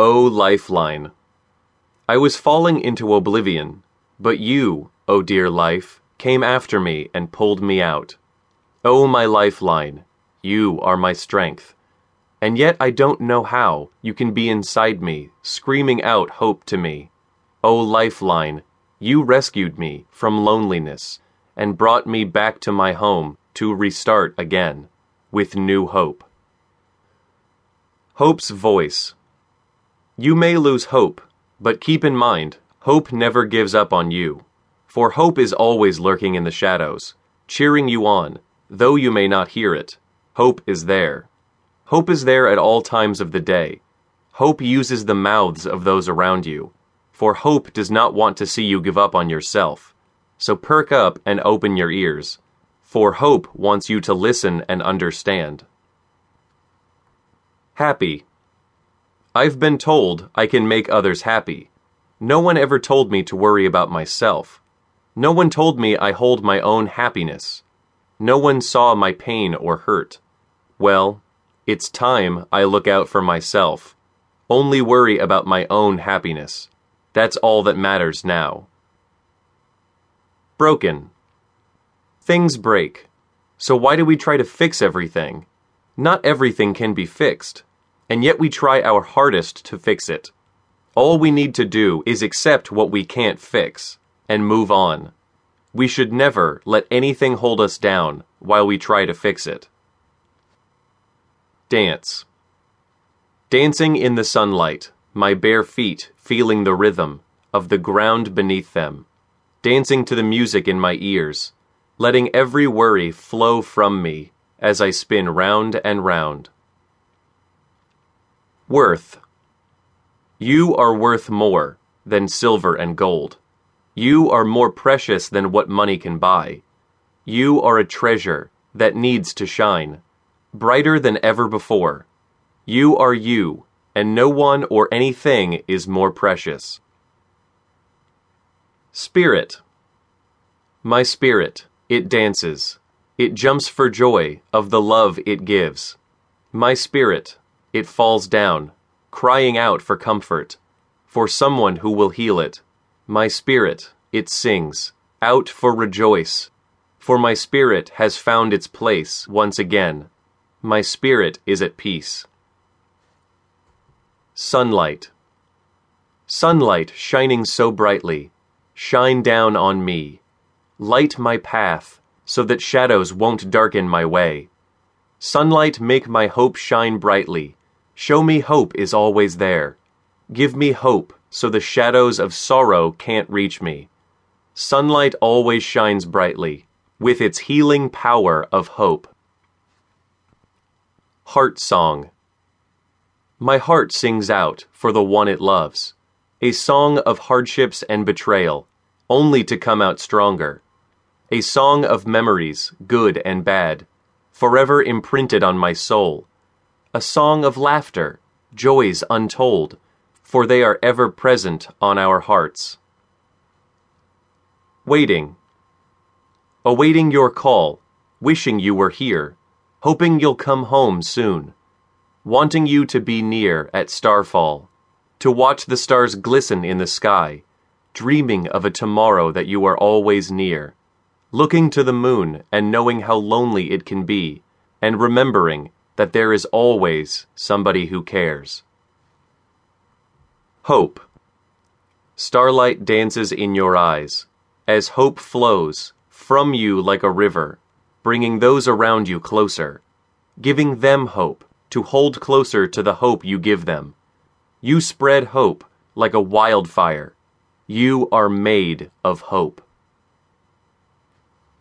O Lifeline. I was falling into oblivion, but you, O dear life, came after me and pulled me out. O my lifeline, you are my strength. And yet I don't know how you can be inside me, screaming out hope to me. O lifeline, you rescued me from loneliness and brought me back to my home to restart again with new hope. Hope's voice. You may lose hope, but keep in mind, hope never gives up on you. For hope is always lurking in the shadows, cheering you on, though you may not hear it. Hope is there. Hope is there at all times of the day. Hope uses the mouths of those around you, for hope does not want to see you give up on yourself. So perk up and open your ears, for hope wants you to listen and understand. Happy. I've been told I can make others happy. No one ever told me to worry about myself. No one told me I hold my own happiness. No one saw my pain or hurt. Well, it's time I look out for myself. Only worry about my own happiness. That's all that matters now. Broken. Things break. So why do we try to fix everything? Not everything can be fixed, and yet we try our hardest to fix it. All we need to do is accept what we can't fix and move on. We should never let anything hold us down while we try to fix it. Dance. Dancing in the sunlight, my bare feet feeling the rhythm of the ground beneath them, dancing to the music in my ears, letting every worry flow from me as I spin round and round. Worth. You are worth more than silver and gold. You are more precious than what money can buy. You are a treasure that needs to shine, brighter than ever before. You are you, and no one or anything is more precious. Spirit. My spirit, it dances. It jumps for joy of the love it gives. My spirit, it falls down, crying out for comfort, for someone who will heal it. My spirit, it sings, out for rejoice, for my spirit has found its place once again. My spirit is at peace. Sunlight. Sunlight shining so brightly, shine down on me. Light my path, so that shadows won't darken my way. Sunlight make my hope shine brightly. Show me hope is always there. Give me hope so the shadows of sorrow can't reach me. Sunlight always shines brightly, with its healing power of hope. Heart Song My heart sings out for the one it loves, a song of hardships and betrayal, only to come out stronger, a song of memories, good and bad, forever imprinted on my soul, a song of laughter, joys untold, for they are ever present on our hearts. Waiting. Awaiting your call, wishing you were here, hoping you'll come home soon, wanting you to be near at starfall, to watch the stars glisten in the sky, dreaming of a tomorrow that you are always near, looking to the moon and knowing how lonely it can be, and remembering that there is always somebody who cares. Hope. Starlight dances in your eyes, as hope flows from you like a river, bringing those around you closer, giving them hope to hold closer to the hope you give them. You spread hope like a wildfire. You are made of hope.